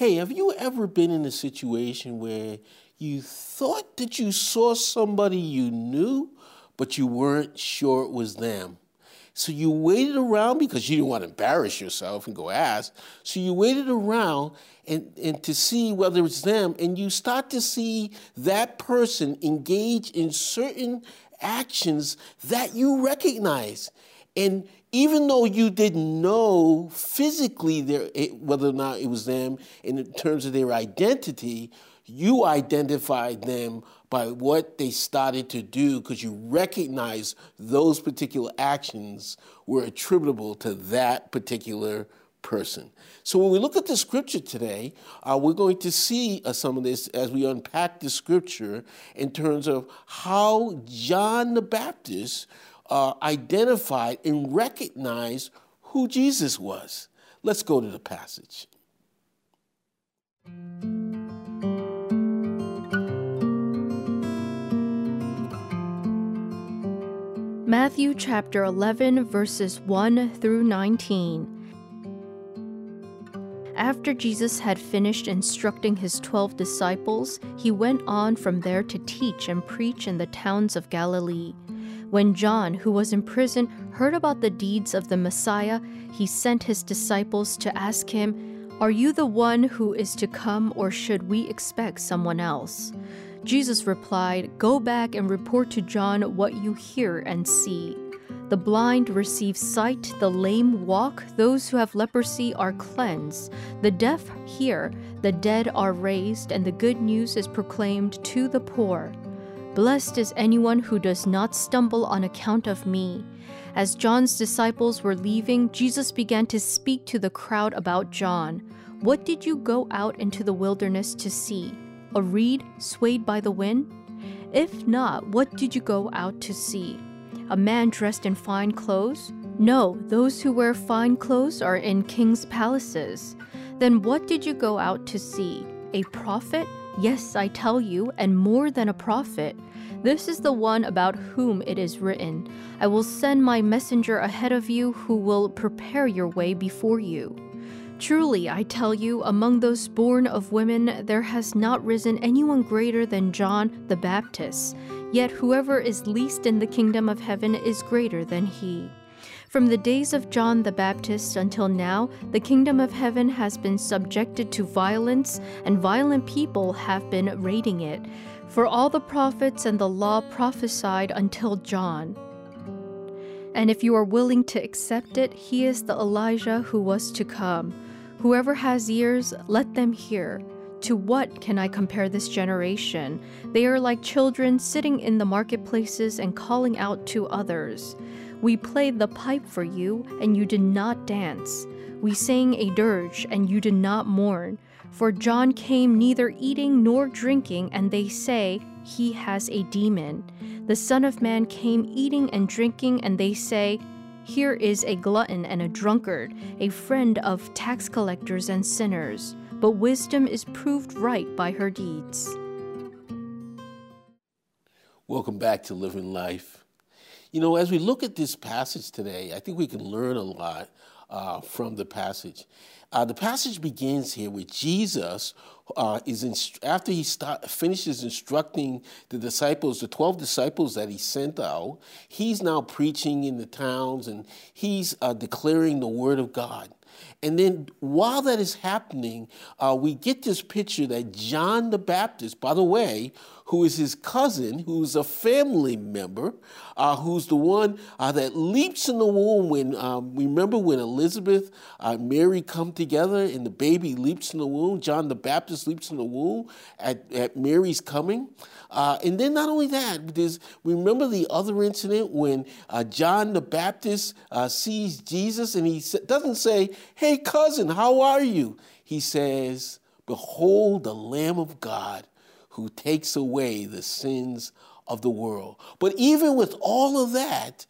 Hey, have you ever been in a situation where you thought that you saw somebody you knew, but you weren't sure it was them? So you waited around because you didn't want to embarrass yourself and go ask. So you waited around and, and to see whether it's them, and you start to see that person engage in certain actions that you recognize. And even though you didn't know physically their, whether or not it was them in terms of their identity, you identified them by what they started to do because you recognized those particular actions were attributable to that particular person. So when we look at the scripture today, uh, we're going to see uh, some of this as we unpack the scripture in terms of how John the Baptist uh, identified and recognized who Jesus was. Let's go to the passage. Matthew chapter 11, verses 1 through 19. After Jesus had finished instructing his twelve disciples, he went on from there to teach and preach in the towns of Galilee. When John, who was in prison, heard about the deeds of the Messiah, he sent his disciples to ask him, Are you the one who is to come, or should we expect someone else? Jesus replied, Go back and report to John what you hear and see. The blind receive sight, the lame walk, those who have leprosy are cleansed, the deaf hear, the dead are raised, and the good news is proclaimed to the poor. Blessed is anyone who does not stumble on account of me. As John's disciples were leaving, Jesus began to speak to the crowd about John. What did you go out into the wilderness to see? A reed swayed by the wind? If not, what did you go out to see? A man dressed in fine clothes? No, those who wear fine clothes are in king's palaces. Then what did you go out to see? A prophet? Yes, I tell you, and more than a prophet. This is the one about whom it is written I will send my messenger ahead of you who will prepare your way before you. Truly, I tell you, among those born of women, there has not risen anyone greater than John the Baptist. Yet whoever is least in the kingdom of heaven is greater than he. From the days of John the Baptist until now, the kingdom of heaven has been subjected to violence, and violent people have been raiding it. For all the prophets and the law prophesied until John. And if you are willing to accept it, he is the Elijah who was to come. Whoever has ears, let them hear. To what can I compare this generation? They are like children sitting in the marketplaces and calling out to others. We played the pipe for you, and you did not dance. We sang a dirge, and you did not mourn. For John came neither eating nor drinking, and they say, He has a demon. The Son of Man came eating and drinking, and they say, Here is a glutton and a drunkard, a friend of tax collectors and sinners. But wisdom is proved right by her deeds. Welcome back to Living Life. You know, as we look at this passage today, I think we can learn a lot uh, from the passage. Uh, the passage begins here with Jesus uh, is inst- after he start, finishes instructing the disciples, the twelve disciples that he sent out. He's now preaching in the towns and he's uh, declaring the word of God. And then while that is happening, uh, we get this picture that John the Baptist, by the way, who is his cousin, who's a family member, uh, who's the one uh, that leaps in the womb when, um, remember when Elizabeth and uh, Mary come together and the baby leaps in the womb? John the Baptist leaps in the womb at, at Mary's coming. Uh, and then not only that, there's, remember the other incident when uh, John the Baptist sees Jesus and he doesn't say, hey cousin, how are you? He says, Behold the Lamb of God who takes away the sins of the world. But even with all of that,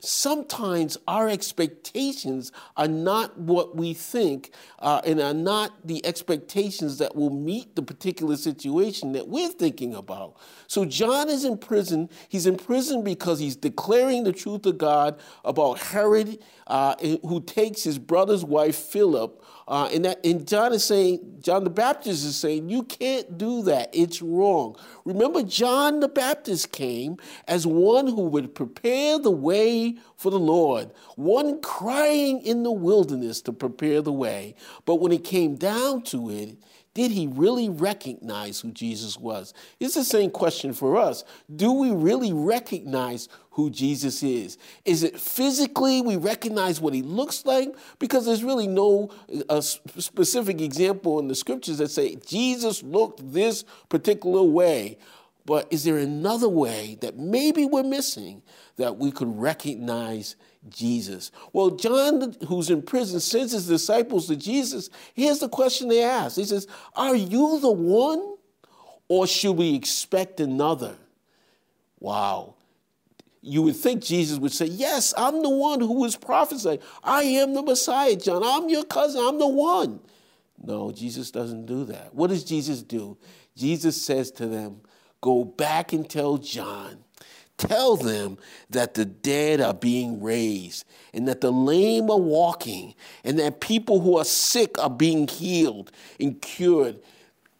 sometimes our expectations are not what we think uh, and are not the expectations that will meet the particular situation that we're thinking about. So John is in prison. He's in prison because he's declaring the truth of God about Herod, uh, who takes his brother's wife, Philip, uh, and that and John is saying, John the Baptist is saying, you can't do that. It's wrong. Remember, John the Baptist came as one who would prepare the way for the Lord, one crying in the wilderness to prepare the way. But when it came down to it, did he really recognize who Jesus was? It's the same question for us. Do we really recognize who Jesus is? Is it physically we recognize what he looks like? Because there's really no uh, specific example in the scriptures that say Jesus looked this particular way. But is there another way that maybe we're missing that we could recognize Jesus? Well, John, who's in prison, sends his disciples to Jesus. Here's the question they ask He says, Are you the one, or should we expect another? Wow. You would think Jesus would say, Yes, I'm the one who was prophesying. I am the Messiah, John. I'm your cousin. I'm the one. No, Jesus doesn't do that. What does Jesus do? Jesus says to them, Go back and tell John. Tell them that the dead are being raised, and that the lame are walking, and that people who are sick are being healed and cured.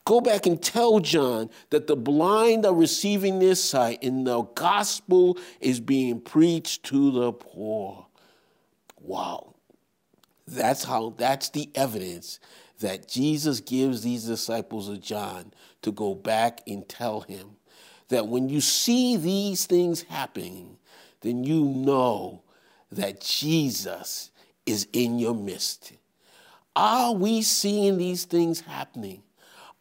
Go back and tell John that the blind are receiving their sight, and the gospel is being preached to the poor. Wow. That's how, that's the evidence that Jesus gives these disciples of John to go back and tell him that when you see these things happening, then you know that Jesus is in your midst. Are we seeing these things happening?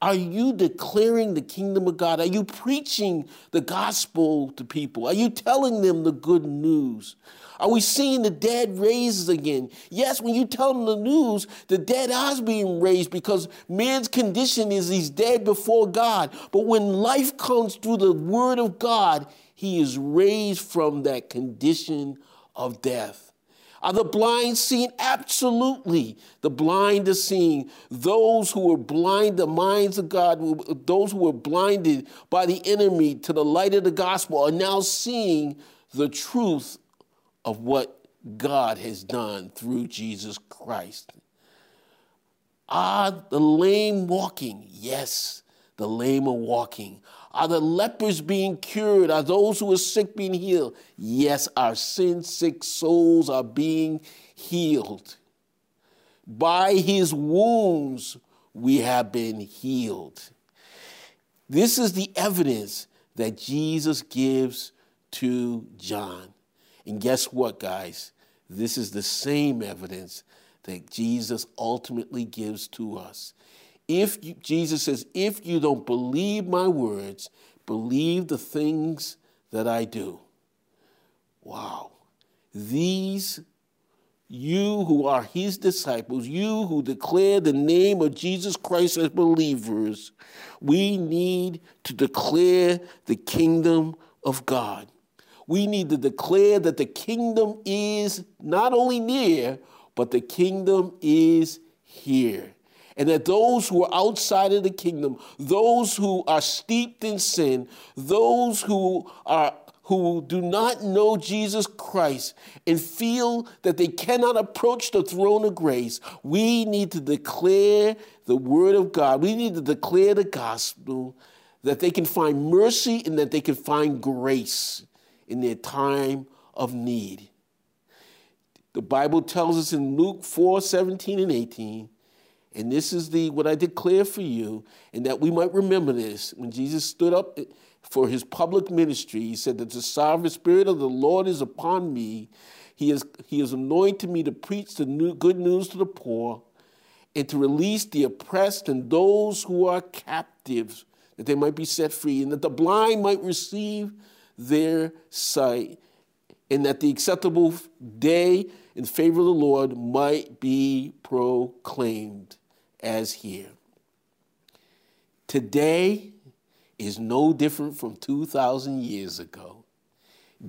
Are you declaring the kingdom of God? Are you preaching the gospel to people? Are you telling them the good news? Are we seeing the dead raised again? Yes, when you tell them the news, the dead are being raised because man's condition is he's dead before God. But when life comes through the word of God, he is raised from that condition of death. Are the blind seeing? Absolutely. The blind are seeing. Those who were blind, the minds of God, those who were blinded by the enemy to the light of the gospel are now seeing the truth of what God has done through Jesus Christ. Are the lame walking? Yes, the lame are walking. Are the lepers being cured? Are those who are sick being healed? Yes, our sin sick souls are being healed. By his wounds, we have been healed. This is the evidence that Jesus gives to John. And guess what, guys? This is the same evidence that Jesus ultimately gives to us. If you, Jesus says, if you don't believe my words, believe the things that I do. Wow. These, you who are his disciples, you who declare the name of Jesus Christ as believers, we need to declare the kingdom of God we need to declare that the kingdom is not only near, but the kingdom is here. And that those who are outside of the kingdom, those who are steeped in sin, those who are who do not know Jesus Christ and feel that they cannot approach the throne of grace, we need to declare the word of God. We need to declare the gospel that they can find mercy and that they can find grace in their time of need. The Bible tells us in Luke 4 17 and 18, and this is the what I declare for you, and that we might remember this. When Jesus stood up for his public ministry, he said that the sovereign spirit of the Lord is upon me. He has, he has anointed me to preach the new, good news to the poor and to release the oppressed and those who are captives, that they might be set free, and that the blind might receive their sight, and that the acceptable day in favor of the Lord might be proclaimed as here. Today is no different from 2,000 years ago.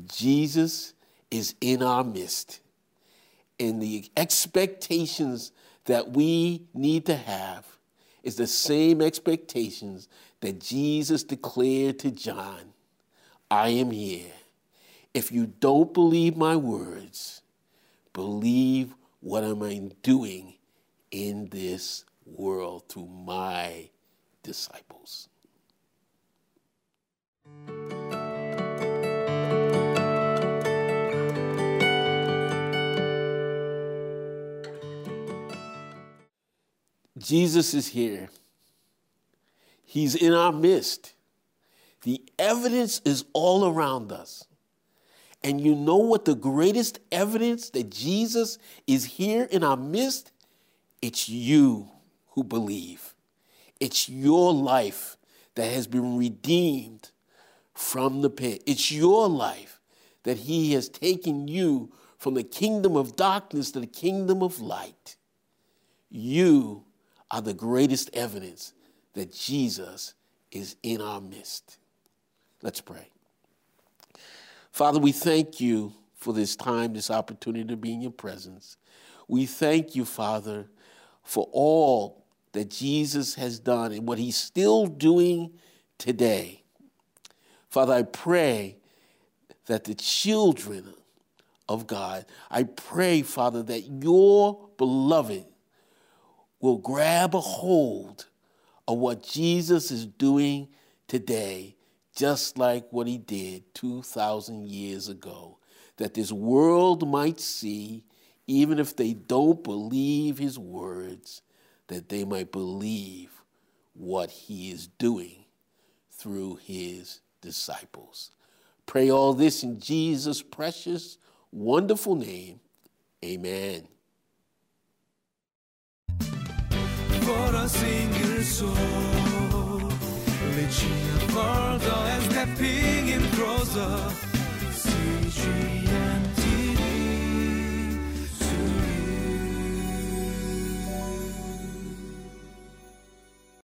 Jesus is in our midst. And the expectations that we need to have is the same expectations that Jesus declared to John I am here. If you don't believe my words, believe what am I doing in this world through my disciples. Jesus is here. He's in our midst. The evidence is all around us. And you know what the greatest evidence that Jesus is here in our midst? It's you who believe. It's your life that has been redeemed from the pit. It's your life that He has taken you from the kingdom of darkness to the kingdom of light. You are the greatest evidence that Jesus is in our midst. Let's pray. Father, we thank you for this time, this opportunity to be in your presence. We thank you, Father, for all that Jesus has done and what he's still doing today. Father, I pray that the children of God, I pray, Father, that your beloved will grab a hold of what Jesus is doing today, just like what he did 2,000 years ago, that this world might see, even if they don't believe his words, that they might believe what he is doing through his disciples. Pray all this in Jesus' precious, wonderful name. Amen. bara singer så Reaching further and stepping in closer